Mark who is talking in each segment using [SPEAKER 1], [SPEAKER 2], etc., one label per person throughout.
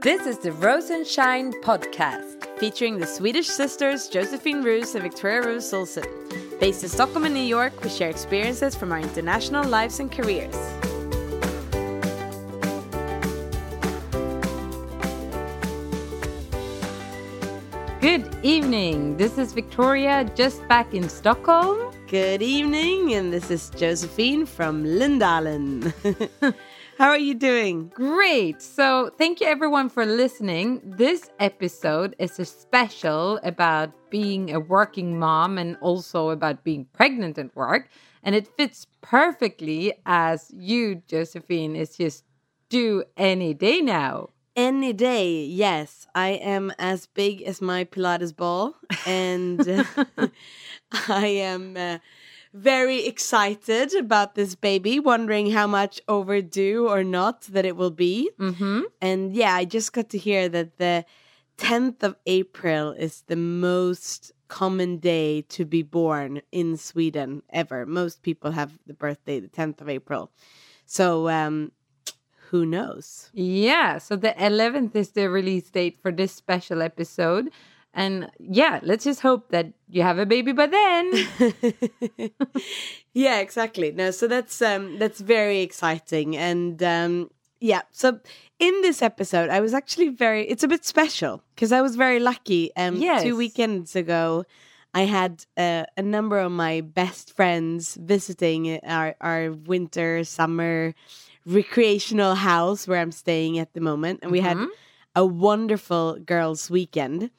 [SPEAKER 1] This is the Rose and Shine podcast, featuring the Swedish sisters Josephine Roos and Victoria Roos Olsen. Based in Stockholm and New York, we share experiences from our international lives and careers. Good evening. This is Victoria, just back in Stockholm. Good evening, and this is Josephine from Lindalen. How are you doing?
[SPEAKER 2] Great. So, thank you everyone for listening. This episode is a special about being a working mom and also about being pregnant at work. And it fits perfectly as you, Josephine, is just due any day now.
[SPEAKER 1] Any day, yes. I am as big as my Pilates ball, and I am. Uh, very excited about this baby, wondering how much overdue or not that it will be.
[SPEAKER 2] Mm-hmm.
[SPEAKER 1] And yeah, I just got to hear that the 10th of April is the most common day to be born in Sweden ever. Most people have the birthday the 10th of April. So, um, who knows?
[SPEAKER 2] Yeah, so the 11th is the release date for this special episode. And yeah, let's just hope that you have a baby by then.
[SPEAKER 1] yeah, exactly. No, so that's um that's very exciting and um yeah, so in this episode I was actually very it's a bit special because I was very lucky um
[SPEAKER 2] yes.
[SPEAKER 1] 2 weekends ago I had uh, a number of my best friends visiting our our winter summer recreational house where I'm staying at the moment and we
[SPEAKER 2] Mm-hmm.
[SPEAKER 1] had a wonderful girls weekend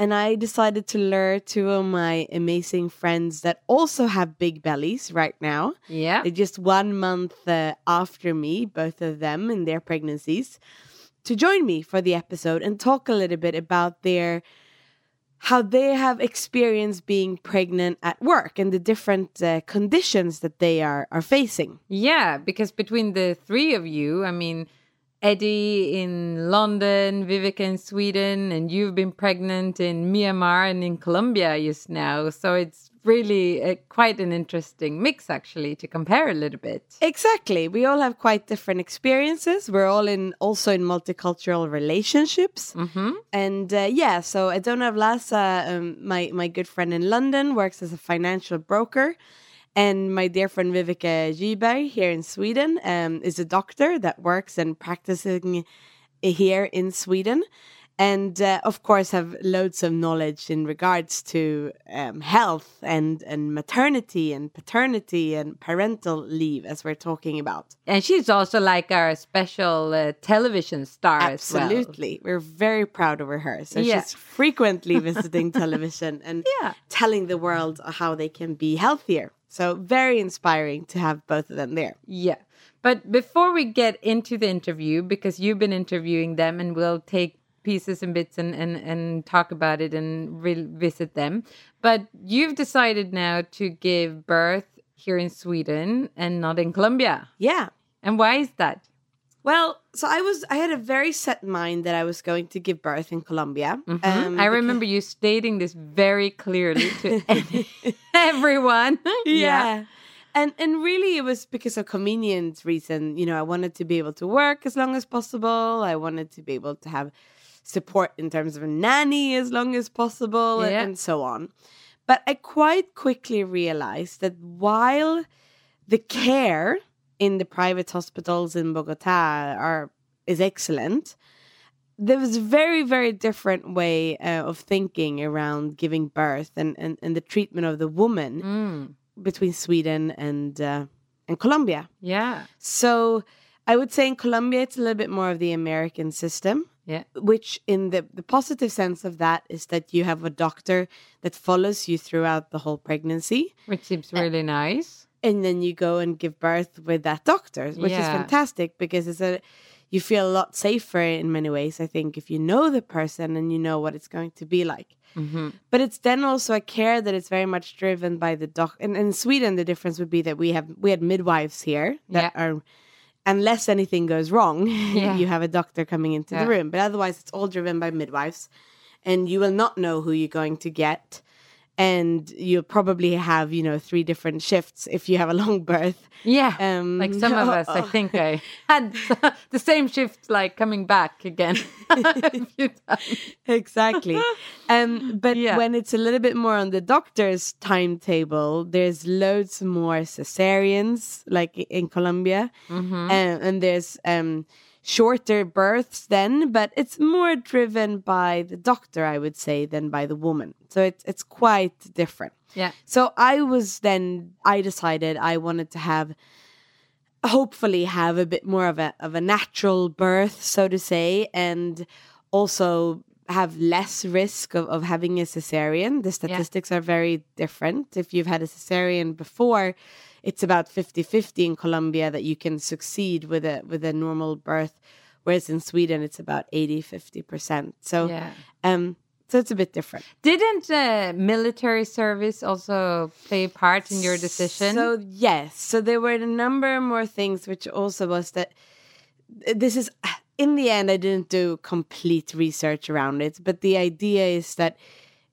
[SPEAKER 1] and I decided to lure two of my amazing friends that also have big bellies right now.
[SPEAKER 2] yeah.
[SPEAKER 1] They're just one month uh, after me, both of them in their pregnancies, to join me for the episode and talk a little bit about their how they have experienced being pregnant at work and the different uh, conditions that they are are facing.
[SPEAKER 2] Yeah, because between the three of you, I mean, Eddie in London, Viveka in Sweden, and you've been pregnant in Myanmar and in Colombia just now. So it's really uh, quite an interesting mix, actually, to compare a little bit.
[SPEAKER 1] Exactly. We all have quite different experiences. We're all in also in multicultural relationships.
[SPEAKER 2] Mm-hmm.
[SPEAKER 1] And uh, yeah, so Adona Vlasa, um, my my good friend in London, works as a financial broker, and my dear friend Viveka Gyberg here in Sweden um, is a doctor that works and practicing here in Sweden, and uh, of course have loads of knowledge in regards to um, health and and maternity and paternity and parental leave, as we're talking about.
[SPEAKER 2] And she's also like our special uh, television star as well.
[SPEAKER 1] Absolutely. We're very proud of her. So
[SPEAKER 2] Yeah.
[SPEAKER 1] she's frequently visiting television and
[SPEAKER 2] Yeah.
[SPEAKER 1] telling the world how they can be healthier. So very inspiring to have both of them there.
[SPEAKER 2] Yeah. But before we get into the interview, because you've been interviewing them and we'll take pieces and bits and, and, and talk about it and revisit them. But you've decided now to give birth here in Sweden and not in Colombia.
[SPEAKER 1] Yeah.
[SPEAKER 2] And why is that?
[SPEAKER 1] Well, so I was I had a very set mind that I was going to give birth in Colombia.
[SPEAKER 2] Mhm.
[SPEAKER 1] Um,
[SPEAKER 2] I remember you stating this very clearly to everyone.
[SPEAKER 1] yeah. And and really it was because of convenience reason. You know, I wanted to be able to work as long as possible. I wanted to be able to have support in terms of a nanny as long as possible
[SPEAKER 2] Yeah.
[SPEAKER 1] and so on. But I quite quickly realized that while the care in the private hospitals in Bogota are is excellent. There was a very, very different way uh, of thinking around giving birth and, and, and the treatment of the woman
[SPEAKER 2] Mm.
[SPEAKER 1] between Sweden and uh, and Colombia.
[SPEAKER 2] Yeah.
[SPEAKER 1] So I would say in Colombia it's a little bit more of the American system
[SPEAKER 2] Yeah.
[SPEAKER 1] which in the, the positive sense of that is that you have a doctor that follows you throughout the whole pregnancy
[SPEAKER 2] Which seems really nice.
[SPEAKER 1] And then you go and give birth with that doctor which is fantastic because it's a you feel a lot safer in many ways i think if you know the person and you know what it's going to be like
[SPEAKER 2] hmm
[SPEAKER 1] but it's then also a care that is very much driven by the doc and in sweden the difference would be that we have we had midwives here that
[SPEAKER 2] Yeah.
[SPEAKER 1] are unless anything goes wrong
[SPEAKER 2] Yeah.
[SPEAKER 1] you have a doctor coming into
[SPEAKER 2] Yeah.
[SPEAKER 1] the room but otherwise it's all driven by midwives and you will not know who you're going to get and you'll probably have you know three different shifts if you have a long birth
[SPEAKER 2] Yeah.
[SPEAKER 1] Um,
[SPEAKER 2] like some of us, I think I had the same shift, like coming back again a few times.
[SPEAKER 1] exactly. Um, but
[SPEAKER 2] Yeah.
[SPEAKER 1] when it's a little bit more on the doctor's timetable, there's loads more cesareans, like in Colombia,
[SPEAKER 2] Mm-hmm.
[SPEAKER 1] and, and there's um, shorter births then, but it's more driven by the doctor, I would say, than by the woman. So it's it's quite different.
[SPEAKER 2] Yeah.
[SPEAKER 1] So I was then I decided I wanted to have hopefully have a bit more of a of a natural birth, so to say, and also have less risk of, of having a cesarean. The statistics are very different. If you've had a cesarean before, it's about 50-50 in Colombia that you can succeed with a with a normal birth, whereas in Sweden it's about 80-50%. So
[SPEAKER 2] Yeah.
[SPEAKER 1] um so it's a bit different.
[SPEAKER 2] Didn't uh, military service also play a part in your decision?
[SPEAKER 1] So yes, so there were a number more things, which also was that this is in the end I didn't do complete research around it, but the idea is that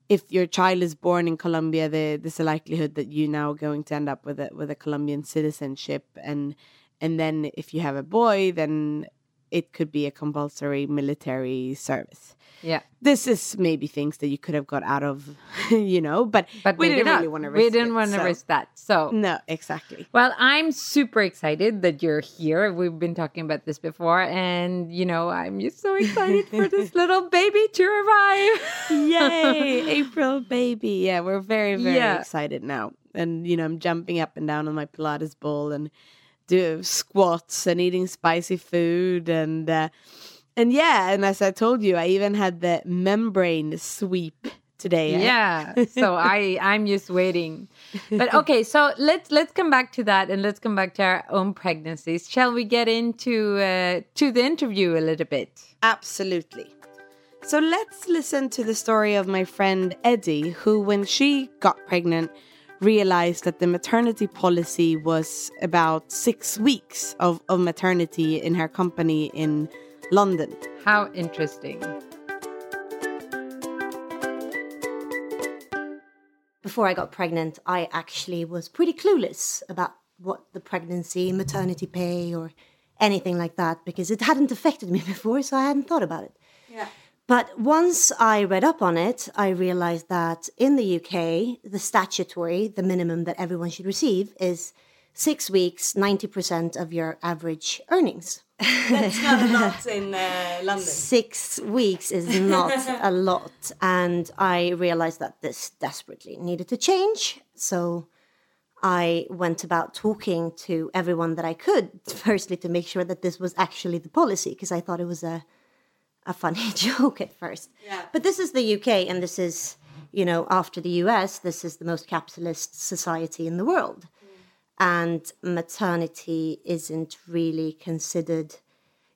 [SPEAKER 1] if your child is born in Colombia, the, there's a likelihood that you now are going to end up with a with a Colombian citizenship, and and then if you have a boy, then it could be a compulsory military service
[SPEAKER 2] yeah.
[SPEAKER 1] this is maybe things that you could have got out of, you know, but,
[SPEAKER 2] But
[SPEAKER 1] we didn't really want to risk
[SPEAKER 2] We didn't want to
[SPEAKER 1] so-
[SPEAKER 2] risk that. So
[SPEAKER 1] No, exactly.
[SPEAKER 2] Well, I'm super excited that you're here. We've been talking about this before, and you know, I'm just so excited for this little baby to arrive.
[SPEAKER 1] Yay, April baby. Yeah, we're very, very
[SPEAKER 2] Yeah.
[SPEAKER 1] excited now. And, you know, I'm jumping up and down on my Pilates ball and do squats and eating spicy food and, uh, and yeah, and as I told you, I even had the membrane sweep today.
[SPEAKER 2] Yeah. So I I'm just waiting. But okay, so let's let's come back to that and let's come back to our own pregnancies. Shall we get into uh, to the interview a little bit?
[SPEAKER 1] Absolutely. So let's listen to the story of my friend Eddie, who, when she got pregnant, realized that the maternity policy was about six weeks of, of maternity in her company in London.
[SPEAKER 2] How interesting.
[SPEAKER 3] before I got pregnant, I actually was pretty clueless about what the pregnancy, maternity pay, or anything like that because it hadn't affected me before, so I hadn't thought about it.
[SPEAKER 1] Yeah.
[SPEAKER 3] But once I read up on it, I realized that in the UK, the statutory, the minimum that everyone should receive is six weeks, 90% of your average earnings.
[SPEAKER 1] That's not a lot in uh, London.
[SPEAKER 3] Six weeks is not a lot. And I realized that this desperately needed to change. So I went about talking to everyone that I could, firstly, to make sure that this was actually the policy, because I thought it was a, a funny joke at first.
[SPEAKER 1] Yeah.
[SPEAKER 3] But this is the UK, and this is, you know, after the US, this is the most capitalist society in the world. Mm. And maternity isn't really considered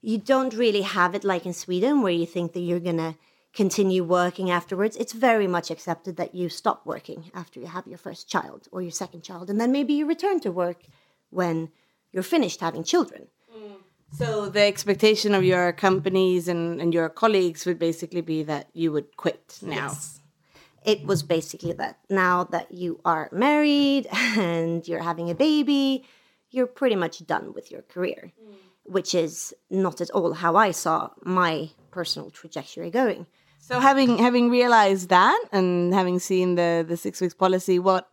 [SPEAKER 3] you don't really have it like in Sweden where you think that you're going to continue working afterwards. It's very much accepted that you stop working after you have your first child or your second child, and then maybe you return to work when you're finished having children.
[SPEAKER 1] So the expectation of your companies and, and your colleagues would basically be that you would quit now.
[SPEAKER 3] It was basically that now that you are married and you're having a baby, you're pretty much done with your career, mm. which is not at all how I saw my personal trajectory going.
[SPEAKER 1] So having having realized that and having seen the the six weeks policy, what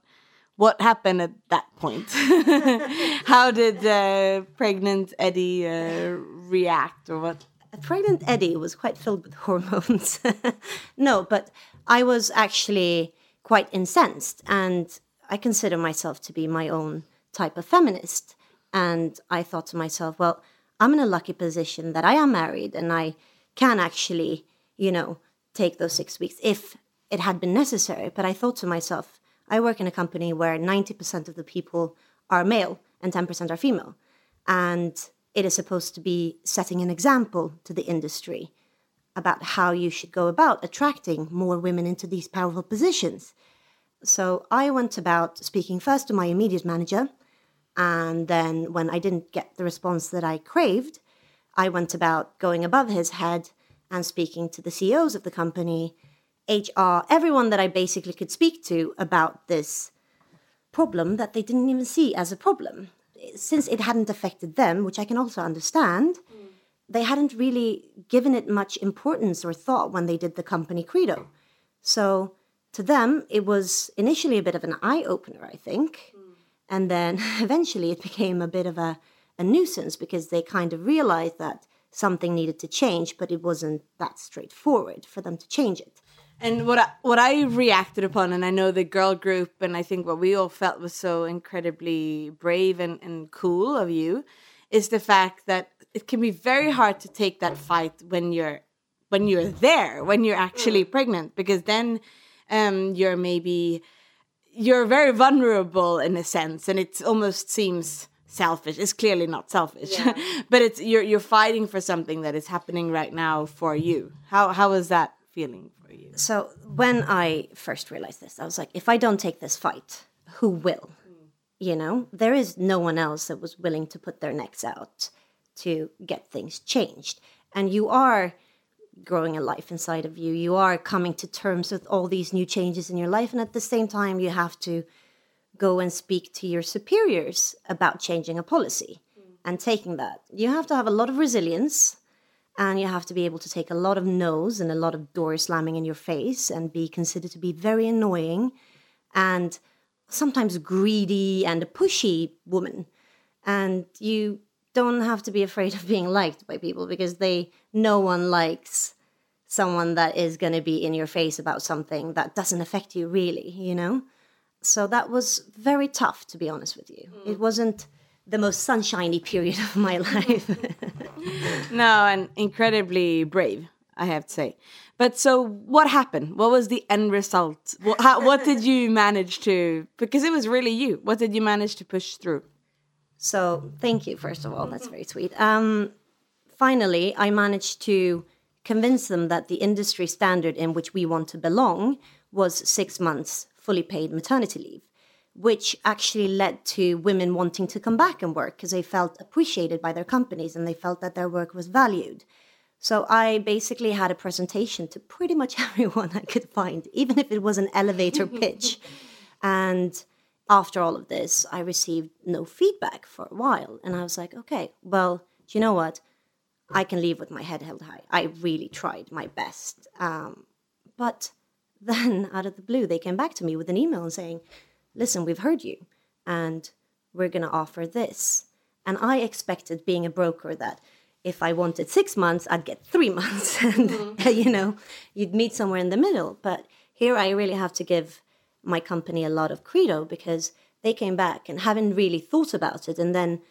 [SPEAKER 1] what happened at that point? How did uh, pregnant Eddie uh, react, or what?
[SPEAKER 3] Pregnant Eddie was quite filled with hormones. no, but I was actually quite incensed, and I consider myself to be my own type of feminist. And I thought to myself, well, I'm in a lucky position that I am married and I can actually, you know, take those six weeks if it had been necessary. But I thought to myself, I work in a company where 90% of the people are male and 10% are female. And it is supposed to be setting an example to the industry about how you should go about attracting more women into these powerful positions. So I went about speaking first to my immediate manager. And then when I didn't get the response that I craved, I went about going above his head and speaking to the CEOs of the company HR, everyone that I basically could speak to about this problem that they didn't even see as a problem. Since it hadn't affected them, which I can also understand, mm. they hadn't really given it much importance or thought when they did the company credo. So to them, it was initially a bit of an eye opener, I think. Mm. And then eventually it became a bit of a, a nuisance because they kind of realized that something needed to change, but it wasn't that straightforward for them to change it.
[SPEAKER 1] And what I, what I reacted upon, and I know the girl group, and I think what we all felt was so incredibly brave and, and cool of you, is the fact that it can be very hard to take that fight when you're when you're there, when you're actually pregnant, because then um, you're maybe you're very vulnerable in a sense, and it almost seems selfish. It's clearly not selfish, yeah. but it's you're you're fighting for something that is happening right now for you. How how was that feeling? For you?
[SPEAKER 3] So when I first realized this, I was like, if I don't take this fight, who will? Mm. You know, there is no one else that was willing to put their necks out to get things changed. And you are growing a life inside of you. You are coming to terms with all these new changes in your life. And at the same time, you have to go and speak to your superiors about changing a policy mm. and taking that. You have to have a lot of resilience and you have to be able to take a lot of no's and a lot of door slamming in your face and be considered to be very annoying and sometimes greedy and a pushy woman. And you don't have to be afraid of being liked by people because they no one likes someone that is going to be in your face about something that doesn't affect you really you know? So that was very tough to be honest with you. Mm. it wasn't the most sunshiny period of my life.
[SPEAKER 1] no, and incredibly brave, I have to say. But so, what happened? What was the end result? What, how, what did you manage to? Because it was really you. What did you manage to push through?
[SPEAKER 3] So, thank you, first of all. That's very sweet. Um, finally, I managed to convince them that the industry standard in which we want to belong was six months fully paid maternity leave which actually led to women wanting to come back and work because they felt appreciated by their companies and they felt that their work was valued. So I basically had a presentation to pretty much everyone I could find, even if it was an elevator pitch. and after all of this, I received no feedback for a while. And I was like, okay, well, do you know what? I can leave with my head held high. I really tried my best. Um, but then, out of the blue, they came back to me with an email saying, listen, we've heard you and we're going to offer this. And I expected, being a broker, that if I wanted six months, I'd get three months. and, mm-hmm. you know, you'd meet somewhere in the middle. But here I really have to give my company a lot of credo because they came back and haven't really thought about it and then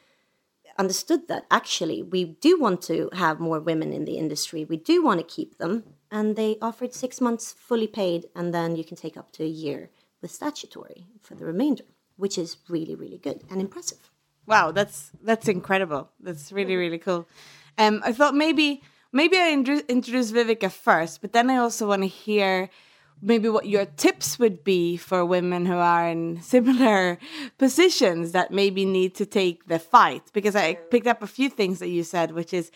[SPEAKER 3] understood that actually we do want to have more women in the industry. We do want to keep them. And they offered six months fully paid, and then you can take up to a year with statutory for the remainder, which is really, really good and impressive.
[SPEAKER 1] Wow, that's that's incredible. That's really, really cool. Um, I thought maybe maybe I introduce Viveka first, but then I also want to hear maybe what your tips would be for women who are in similar positions that maybe need to take the fight. Because I picked up a few things that you said, which is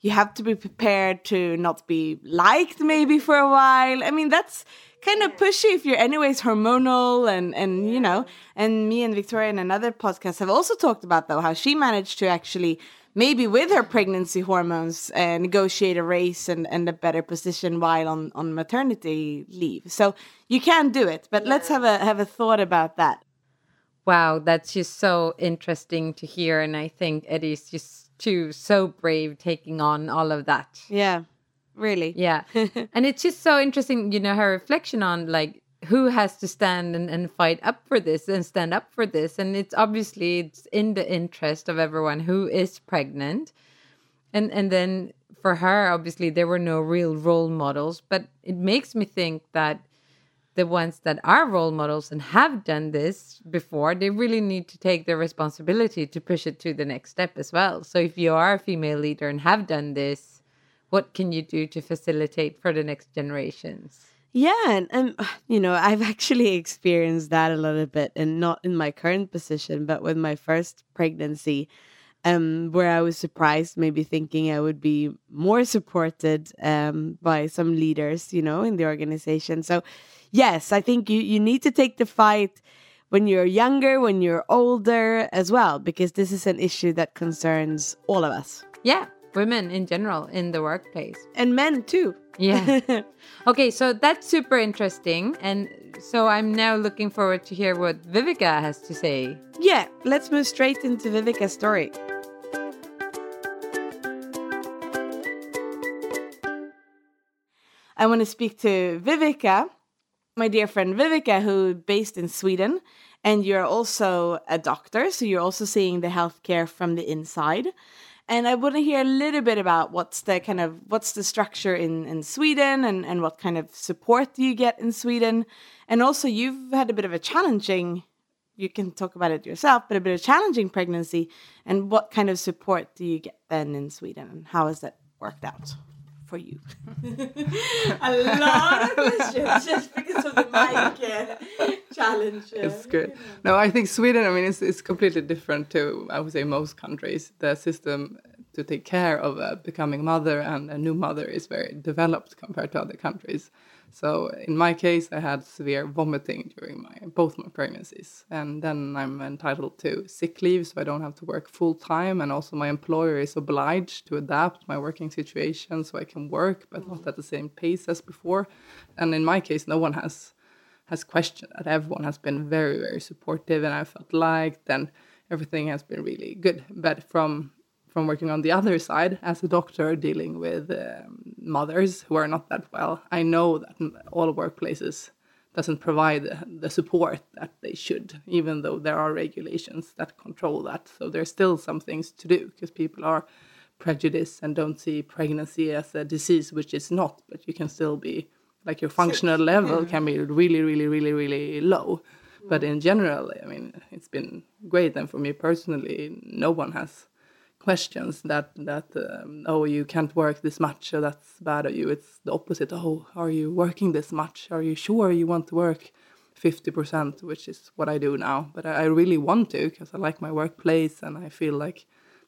[SPEAKER 1] you have to be prepared to not be liked maybe for a while. I mean, that's kind of pushy if you're anyways hormonal and and you know and me and victoria in another podcast have also talked about though how she managed to actually maybe with her pregnancy hormones uh, negotiate a raise and, and a better position while on, on maternity leave so you can do it but yeah. let's have a have a thought about that
[SPEAKER 2] Wow, that's just so interesting to hear. And I think it is just too so brave taking on all of that.
[SPEAKER 1] Yeah, really.
[SPEAKER 2] Yeah. and it's just so interesting, you know, her reflection on like who has to stand and, and fight up for this and stand up for this. And it's obviously it's in the interest of everyone who is pregnant. And and then for her, obviously there were no real role models, but it makes me think that the ones that are role models and have done this before, they really need to take their responsibility to push it to the next step as well. So if you are a female leader and have done this, what can you do to facilitate for the next generations?
[SPEAKER 1] Yeah, and, and you know, I've actually experienced that a little bit, and not in my current position, but with my first pregnancy, um, where I was surprised, maybe thinking I would be more supported um, by some leaders, you know, in the organization. So yes, I think you, you need to take the fight when you're younger, when you're older as well, because this is an issue that concerns all of us.
[SPEAKER 2] Yeah, women in general in the workplace.
[SPEAKER 1] And men too.
[SPEAKER 2] Yeah. okay, so that's super interesting. And so I'm now looking forward to hear what Viveka has to say.
[SPEAKER 1] Yeah, let's move straight into Viveka's story. I want to speak to Viveka my dear friend Viveka, who based in Sweden, and you're also a doctor, so you're also seeing the healthcare from the inside. And I want to hear a little bit about what's the kind of what's the structure in in Sweden and and what kind of support do you get in Sweden, and also you've had a bit of a challenging. You can talk about it yourself, but a bit of challenging pregnancy, and what kind of support do you get then in Sweden, and how has that worked out? For you? a lot of questions just because of the mic uh, challenge.
[SPEAKER 4] it's good. No, I think Sweden. I mean, it's it's completely different to I would say most countries. The system to take care of a becoming mother and a new mother is very developed compared to other countries. So in my case, I had severe vomiting during my both my pregnancies, and then I'm entitled to sick leave, so I don't have to work full time, and also my employer is obliged to adapt my working situation so I can work, but not mm. at the same pace as before. And in my case, no one has has questioned that. Everyone has been very very supportive, and I felt liked, and everything has been really good. But from from working on the other side as a doctor dealing with um, mothers who are not that well. I know that all workplaces doesn't provide the support that they should even though there are regulations that control that. So there's still some things to do because people are prejudiced and don't see pregnancy as a disease which is not but you can still be like your functional level can be really really really really low. But in general i mean it's been great. And for me personally no one has questions that that um, oh you can't work this much so that's bad of you. It's the opposite. Oh are you working this much? Are you sure you want to work 50% which is what i do now. But i, I really want to because i like my workplace and i feel like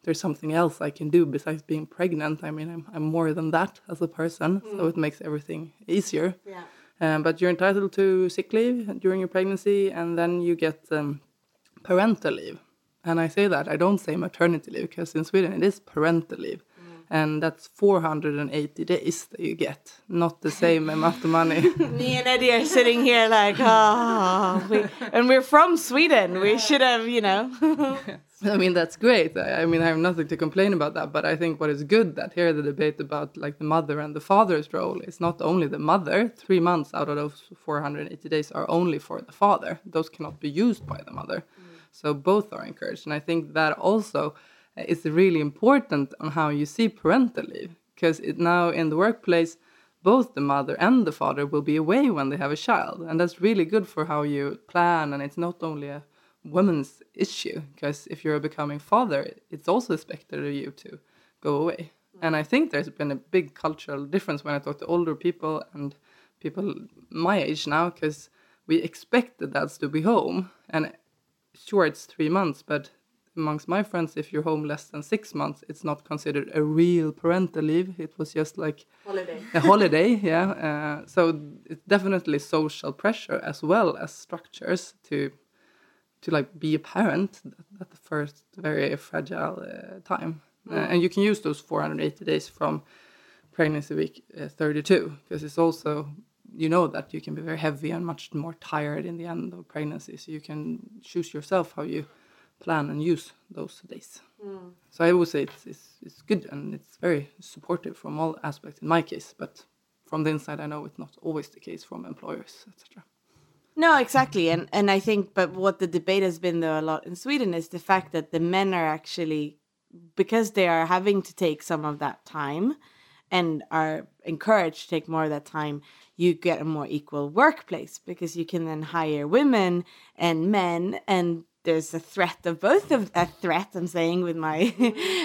[SPEAKER 4] there's something else i can do besides being pregnant. I mean i'm, I'm more than that as a person mm. so it makes everything easier. Yeah. Um, but you're entitled to sick leave during your pregnancy and then you get um, parental leave and I say that, I don't say maternity leave because in Sweden it is parental leave. Mm. And that's 480 days that you get, not the same amount of money.
[SPEAKER 1] Me and Eddie are sitting here like, oh, we, and we're from Sweden. We should have, you know.
[SPEAKER 4] I mean, that's great. I, I, mean, I have nothing to complain about that. But I think what is good that here the debate about like the mother and the father's role is not only the mother. Three months out of those 480 days are only for the father. Those cannot be used by the mother. So both are encouraged. And I think that also is really important on how you see parental leave. Because now in the workplace, both the mother and the father will be away when they have a child. And that's really good for how you plan. And it's not only a woman's issue, because if you're a becoming father, it's also expected of you to go away. And I think there's been a big cultural difference when I talk to older people and people my age now, because we expect the dads to be home. And sure it's three months, but amongst my friends, if you're home less than six months, it's not considered a real parental leave. It was just like
[SPEAKER 1] holiday.
[SPEAKER 4] a holiday, yeah. Uh, so it's definitely social pressure as well as structures to to like be a parent at the first very fragile uh, time. Uh, mm. Uh, and you can use those 480 days from pregnancy week uh, 32 because it's also you know that you can be very heavy and much more tired in the end of pregnancy. So you can choose yourself how you plan and use those days. Mm. So I would say it's, it's, it's good and it's very supportive from all aspects in my case. But from the inside, I know it's not always the case from employers, etc.
[SPEAKER 1] No, exactly, and and I think, but what the debate has been though a lot in Sweden is the fact that the men are actually because they are having to take some of that time and are encouraged to take more of that time, you get a more equal workplace because you can then hire women and men and there's a threat of both of a threat I'm saying with my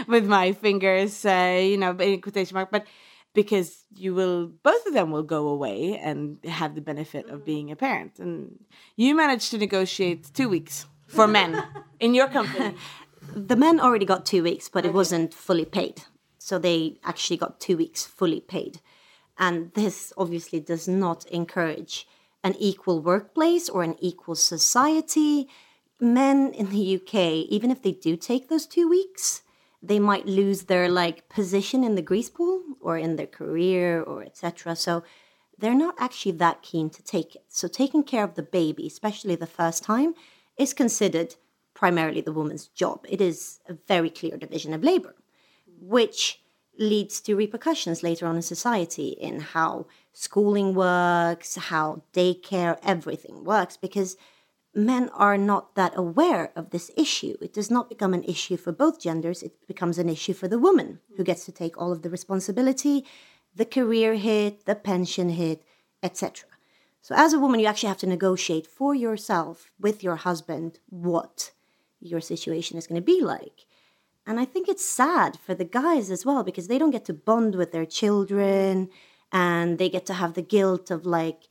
[SPEAKER 1] with my fingers uh, you know in quotation mark but because you will both of them will go away and have the benefit of being a parent and you managed to negotiate 2 weeks for men in your company.
[SPEAKER 3] The men already got 2 weeks but it wasn't fully paid so they actually got two weeks fully paid. And this obviously does not encourage an equal workplace or an equal society. Men in the UK, even if they do take those two weeks, they might lose their like position in the grease pool or in their career or etc. So they're not actually that keen to take it. So taking care of the baby, especially the first time, is considered primarily the woman's job. It is a very clear division of labor which leads to repercussions later on in society in how schooling works, how daycare, everything works, because men are not that aware of this issue. It does not become an issue for both genders, it becomes an issue for the woman who mm. gets to take all of the responsibility, the career hit, the pension hit, etc. So, as a woman, you actually have to negotiate for yourself with your husband what your situation is going to be like. And I think it's sad for the guys as well because they don't get to bond with their children and they get to have the guilt of like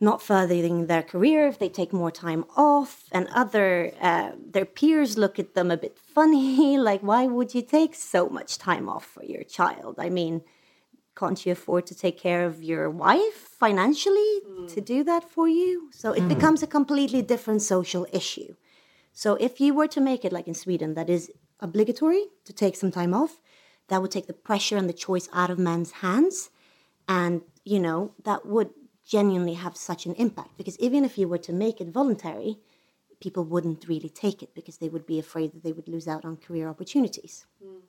[SPEAKER 3] not furthering their career if they take more time off and other uh, their peers look at them a bit funny like why would you take so much time off for your child i mean can't you afford to take care of your wife financially mm. to do that for you so it mm. becomes a completely different social issue so if you were to make it like in sweden that is obligatory to take some time off. That would take the pressure and the choice out of men's hands. And, you know, that would genuinely have such an impact because even if you were to make it voluntary, people wouldn't really take it because they would be afraid that they would lose out on career opportunities. Mm.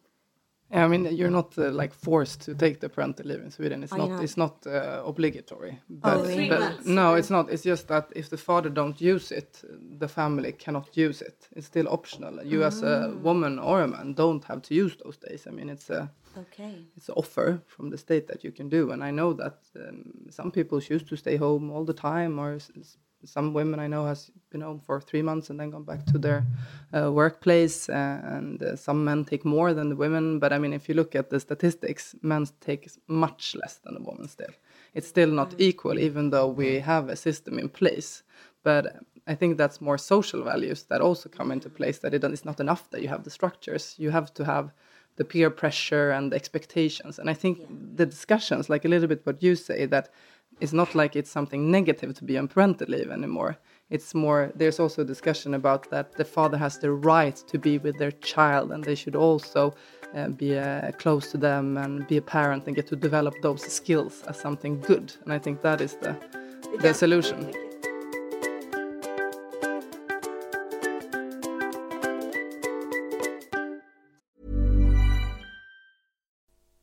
[SPEAKER 4] I mean, you're not uh, like forced to take the parental leave in Sweden. It's not. It's not uh, obligatory.
[SPEAKER 3] Oh, but, oh, really?
[SPEAKER 4] but no, it's not. It's just that if the father don't use it, the family cannot use it. It's still optional. You, mm. as a mm. woman or a man, don't have to use those days. I mean, it's a
[SPEAKER 3] okay.
[SPEAKER 4] It's an offer from the state that you can do, and I know that um, some people choose to stay home all the time, or some women I know has been home for three months and then gone back to their uh, workplace, uh, and uh, some men take more than the women. But I mean, if you look at the statistics, men take much less than the women still. It's still not equal, even though we have a system in place. But I think that's more social values that also come into place. That it is not enough that you have the structures; you have to have the peer pressure and the expectations. And I think yeah. the discussions, like a little bit what you say, that it's not like it's something negative to be on parental leave anymore. It's more, there's also a discussion about that the father has the right to be with their child and they should also uh, be uh, close to them and be a parent and get to develop those skills as something good. And I think that is the, the solution.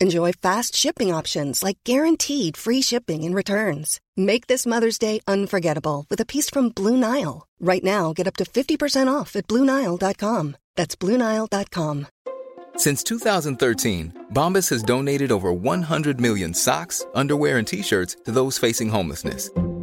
[SPEAKER 5] Enjoy fast shipping options like guaranteed free shipping and returns. Make this Mother's Day unforgettable with a piece from Blue Nile. Right now, get up to 50% off at BlueNile.com. That's BlueNile.com.
[SPEAKER 6] Since 2013, Bombas has donated over 100 million socks, underwear, and t shirts to those facing homelessness.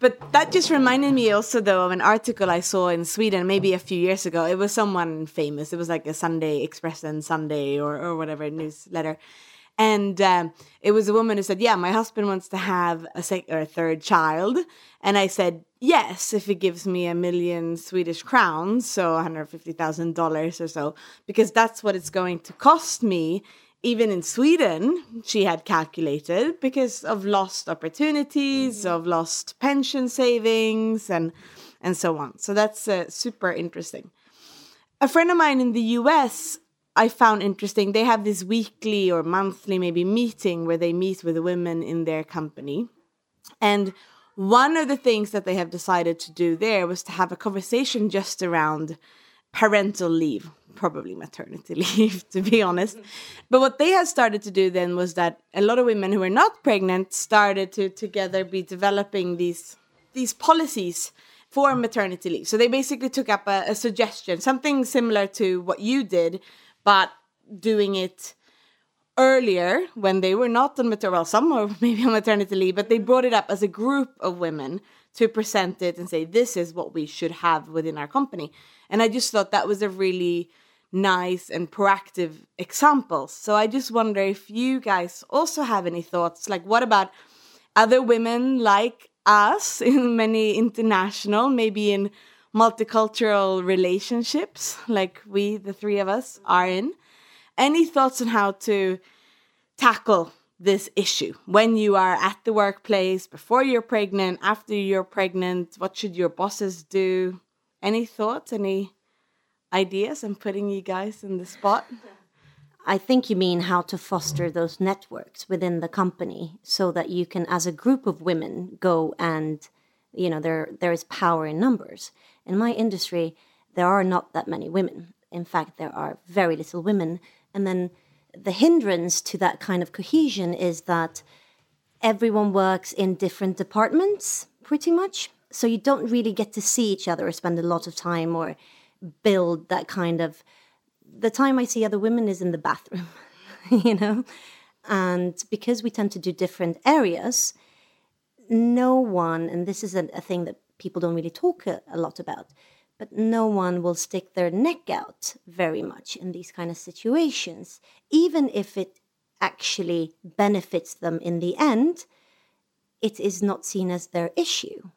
[SPEAKER 1] But that just reminded me also, though, of an article I saw in Sweden maybe a few years ago. It was someone famous. It was like a Sunday Express and Sunday or, or whatever newsletter. And um, it was a woman who said, Yeah, my husband wants to have a, sec- or a third child. And I said, Yes, if it gives me a million Swedish crowns, so $150,000 or so, because that's what it's going to cost me even in Sweden, she had calculated because of lost opportunities, of lost pension savings, and and so on. So that's uh, super interesting. A friend of mine in the U.S. I found interesting. They have this weekly or monthly, maybe meeting where they meet with the women in their company, and one of the things that they have decided to do there was to have a conversation just around parental leave, probably maternity leave, to be honest. But what they had started to do then was that a lot of women who were not pregnant started to together be developing these these policies for maternity leave. So they basically took up a, a suggestion, something similar to what you did, but doing it earlier when they were not on maternity well some were maybe on maternity leave but they mm-hmm. brought it up as a group of women to present it and say this is what we should have within our company and i just thought that was a really nice and proactive examples. so i just wonder if you guys also have any thoughts like what about other women like us in many international maybe in multicultural relationships like we the three of us are in any thoughts on how to tackle this issue when you are at the workplace, before you're pregnant, after you're pregnant? What should your bosses do? Any thoughts, any ideas? I'm putting you guys in the spot.
[SPEAKER 3] I think you mean how to foster those networks within the company so that you can, as a group of women, go and, you know, there there is power in numbers. In my industry, there are not that many women. In fact, there are very little women. And then the hindrance to that kind of cohesion is that everyone works in different departments, pretty much. So you don't really get to see each other or spend a lot of time or build that kind of. The time I see other women is in the bathroom, you know? And because we tend to do different areas, no one, and this is a, a thing that people don't really talk a, a lot about, but no one will stick their neck out very much in these kind of situations, even if it actually benefits them in the end. It is not seen as their issue,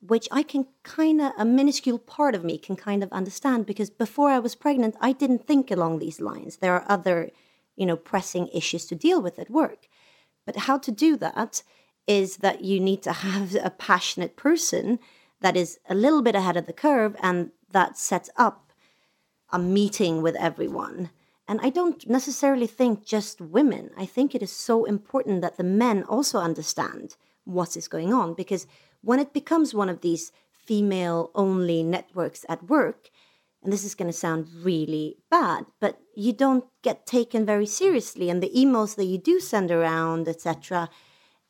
[SPEAKER 3] which I can kind of, a minuscule part of me can kind of understand because before I was pregnant, I didn't think along these lines. There are other, you know, pressing issues to deal with at work. But how to do that is that you need to have a passionate person that is a little bit ahead of the curve and that sets up a meeting with everyone. And I don't necessarily think just women. I think it is so important that the men also understand what is going on because when it becomes one of these female only networks at work, and this is going to sound really bad, but you don't get taken very seriously. And the emails that you do send around, etc.,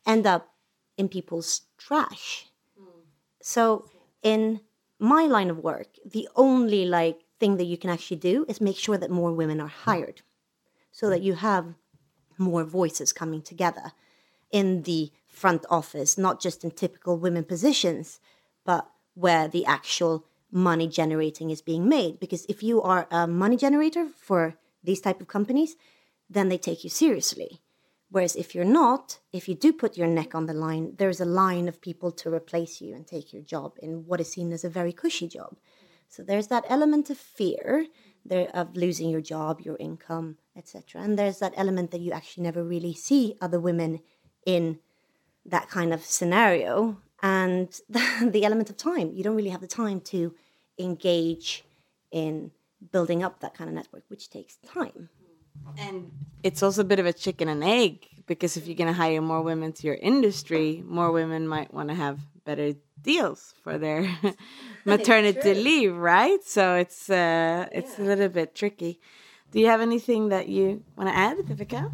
[SPEAKER 3] end up in people's trash. Hmm. So in my line of work, the only like thing that you can actually do is make sure that more women are hired so that you have more voices coming together in the front office, not just in typical women positions, but where the actual money generating is being made. Because if you are a money generator for these type of companies, then they take you seriously. Whereas if you're not, if you do put your neck on the line, there's a line of people to replace you and take your job in what is seen as a very cushy job. So there's that element of fear there of losing your job, your income, etc. And there's that element that you actually never really see other women in that kind of scenario. And the, the element of time, you don't really have the time to engage in building up that kind of network, which takes time.
[SPEAKER 1] And it's also a bit of a chicken and egg because if you're going to hire more women to your industry, more women might want to have better deals for their maternity leave, right? So it's uh, it's yeah. a little bit tricky. Do you have anything that you want to add, Viveka?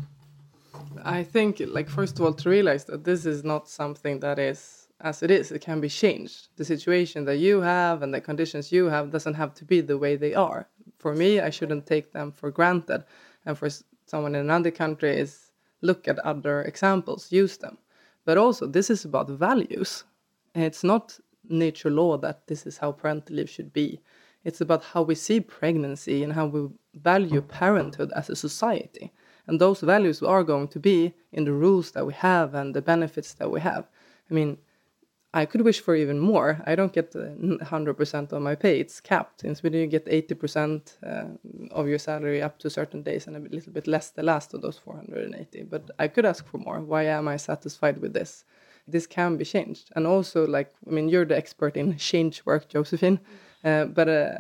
[SPEAKER 4] I think, like, first of all, to realize that this is not something that is as it is. It can be changed. The situation that you have and the conditions you have doesn't have to be the way they are. For me, I shouldn't take them for granted. And for someone in another country, is look at other examples, use them. But also, this is about values. It's not nature law that this is how parental leave should be. It's about how we see pregnancy and how we value parenthood as a society. And those values are going to be in the rules that we have and the benefits that we have. I mean, I could wish for even more. I don't get 100% of my pay, it's capped. In Sweden, you get 80% uh, of your salary up to certain days and a little bit less the last of those 480. But I could ask for more. Why am I satisfied with this? This can be changed. And also, like, I mean, you're the expert in change work, Josephine, uh, but uh,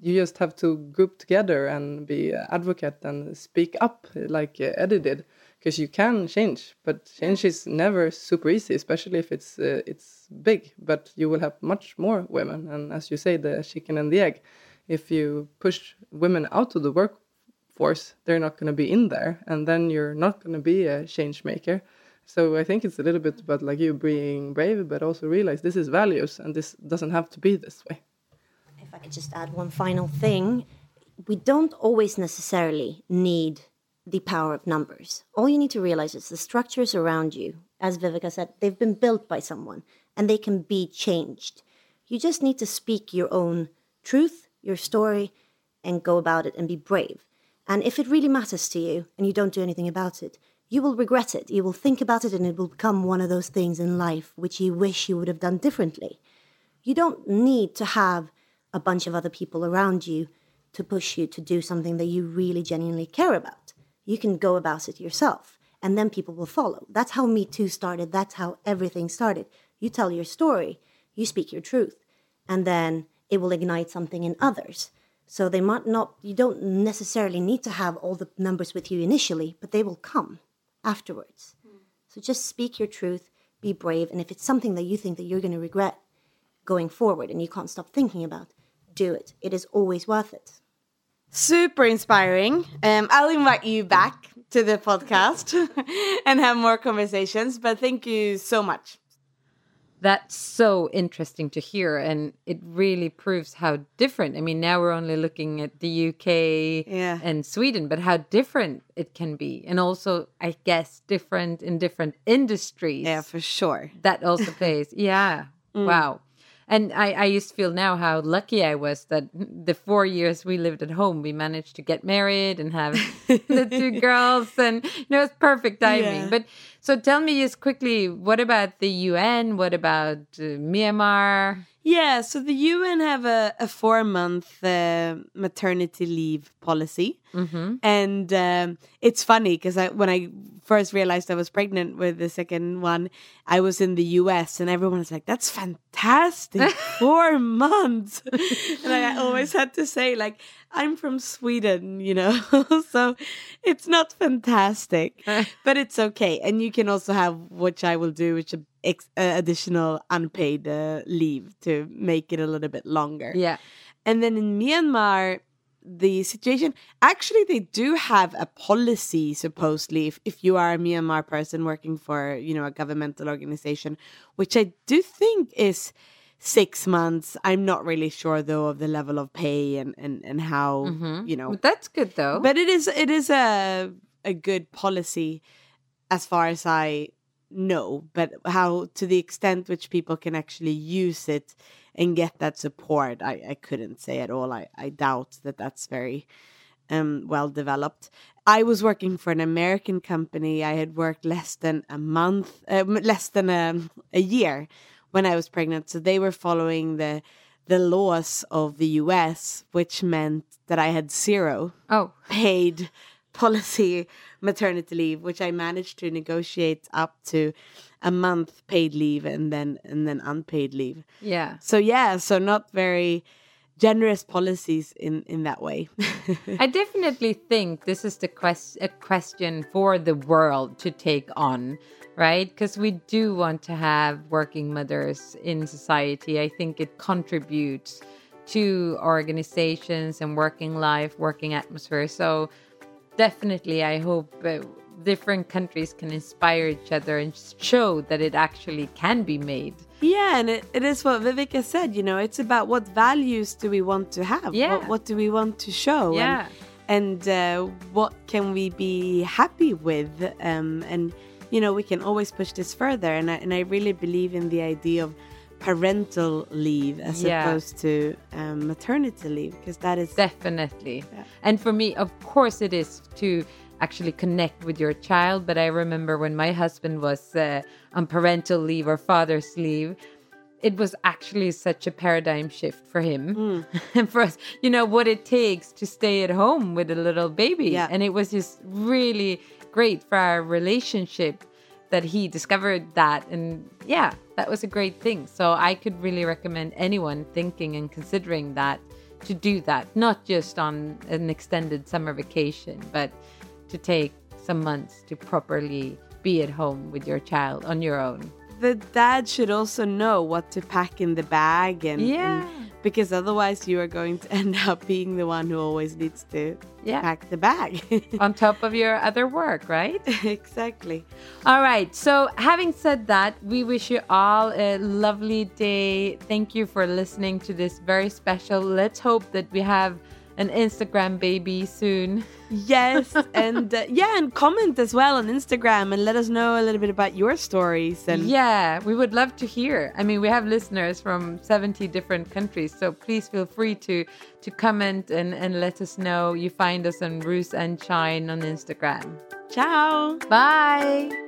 [SPEAKER 4] you just have to group together and be advocate and speak up like uh, Eddie did because you can change but change is never super easy especially if it's uh, it's big. But you will have much more women and as you say the chicken and the egg. If you push women out of the workforce they're not going to be in there and then you're not going to be a change maker. So i think it's a little bit about like you being brave but also realize this is values and this doesn't have to be this way
[SPEAKER 3] if I could just add one final thing, we don't always necessarily need the power of numbers. All you need to realize is the structures around you, as Viveka said, they've been built by someone and they can be changed. You just need to speak your own truth, your story, and go about it and be brave. And if it really matters to you and you don't do anything about it, you will regret it. You will think about it and it will become one of those things in life which you wish you would have done differently. You don't need to have a bunch of other people around you to push you to do something that you really genuinely care about. You can go about it yourself, and then people will follow. That's how Me Too started. That's how everything started. You tell your story, you speak your truth, and then it will ignite something in others. So they might not, you don't necessarily need to have all the numbers with you initially, but they will come afterwards. Mm. So just speak your truth, be brave, and if it's something that you think that you're going to regret going forward and you can't stop thinking about, do it. It is always worth it.
[SPEAKER 1] Super inspiring. Um, I'll invite you back to the podcast and have more conversations. But thank you so much.
[SPEAKER 2] That's so interesting to hear. And it really proves how different. I mean, now we're only looking at the UK
[SPEAKER 1] yeah.
[SPEAKER 2] and Sweden, but how different it can be. And also, I guess, different in different industries.
[SPEAKER 1] Yeah, for sure.
[SPEAKER 2] That also plays. yeah. Mm. Wow. And I, I used to feel now how lucky I was that the four years we lived at home, we managed to get married and have the two girls, and you know, it's perfect timing. Yeah. But so tell me just quickly, what about the UN? What about uh, Myanmar?
[SPEAKER 1] Yeah, so the UN have a, a four month uh, maternity leave policy.
[SPEAKER 2] Mm-hmm.
[SPEAKER 1] And um, it's funny because when I first realized I was pregnant with the second one, I was in the US and everyone was like, that's fantastic. four months. and I always had to say, like, I'm from Sweden, you know, so it's not fantastic, but it's okay. And you can also have, which I will do, which ex- uh, additional unpaid uh, leave to make it a little bit longer.
[SPEAKER 2] Yeah.
[SPEAKER 1] And then in Myanmar, the situation actually they do have a policy supposedly if, if you are a Myanmar person working for you know a governmental organization which I do think is six months. I'm not really sure though of the level of pay and and and how mm-hmm. you know.
[SPEAKER 2] But that's good though.
[SPEAKER 1] But it is it is a a good policy as far as I know. But how to the extent which people can actually use it and get that support, I I couldn't say at all. I I doubt that that's very um well developed. I was working for an American company. I had worked less than a month, uh, less than a, a year when I was pregnant. So they were following the the laws of the US, which meant that I had zero
[SPEAKER 2] oh.
[SPEAKER 1] paid policy maternity leave, which I managed to negotiate up to a month paid leave and then and then unpaid leave.
[SPEAKER 2] Yeah.
[SPEAKER 1] So yeah, so not very generous policies in in that way.
[SPEAKER 2] I definitely think this is the quest a question for the world to take on, right? Because we do want to have working mothers in society. I think it contributes to organizations and working life, working atmosphere. So definitely, I hope. Uh, different countries can inspire each other and show that it actually can be made.
[SPEAKER 1] Yeah, and it, it is what Viveka said, you know, it's about what values do we want to have?
[SPEAKER 2] Yeah.
[SPEAKER 1] What, what do we want to show?
[SPEAKER 2] Yeah.
[SPEAKER 1] And, and uh, what can we be happy with? Um, and, you know, we can always push this further. And I, and I really believe in the idea of parental leave as
[SPEAKER 2] Yeah.
[SPEAKER 1] opposed to um, maternity leave because that is
[SPEAKER 2] Definitely. And for me, of course, it is to actually connect with your child. But I remember when my husband was uh, on parental leave or father's leave, it was actually such a paradigm shift for him and for us, you know, what it takes to stay at home with a little baby.
[SPEAKER 1] Yeah.
[SPEAKER 2] And it was just really great for our relationship that he discovered that. And yeah, that was a great thing. So I could really recommend anyone thinking and considering that to do that, not just on an extended summer vacation, but to take some months to properly be at home with your child on your own.
[SPEAKER 1] The dad should also know what to pack in the bag and,
[SPEAKER 2] Yeah.
[SPEAKER 1] and- because otherwise you are going to end up being the one who always needs to
[SPEAKER 2] Yeah.
[SPEAKER 1] pack the bag
[SPEAKER 2] on top of your other work, right?
[SPEAKER 1] exactly
[SPEAKER 2] All right. So, having said that, we wish you all a lovely day. Thank you for listening to this very special. Let's hope that we have an Instagram baby soon.
[SPEAKER 1] Yes and uh, yeah and comment as well on instagram and let us know a little bit about your stories and
[SPEAKER 2] Yeah, we would love to hear. I mean, we have listeners from 70 different countries, so please feel free to to comment and, and let us know. You find us on Ruse and Shine on Instagram.
[SPEAKER 1] ciao
[SPEAKER 2] Bye.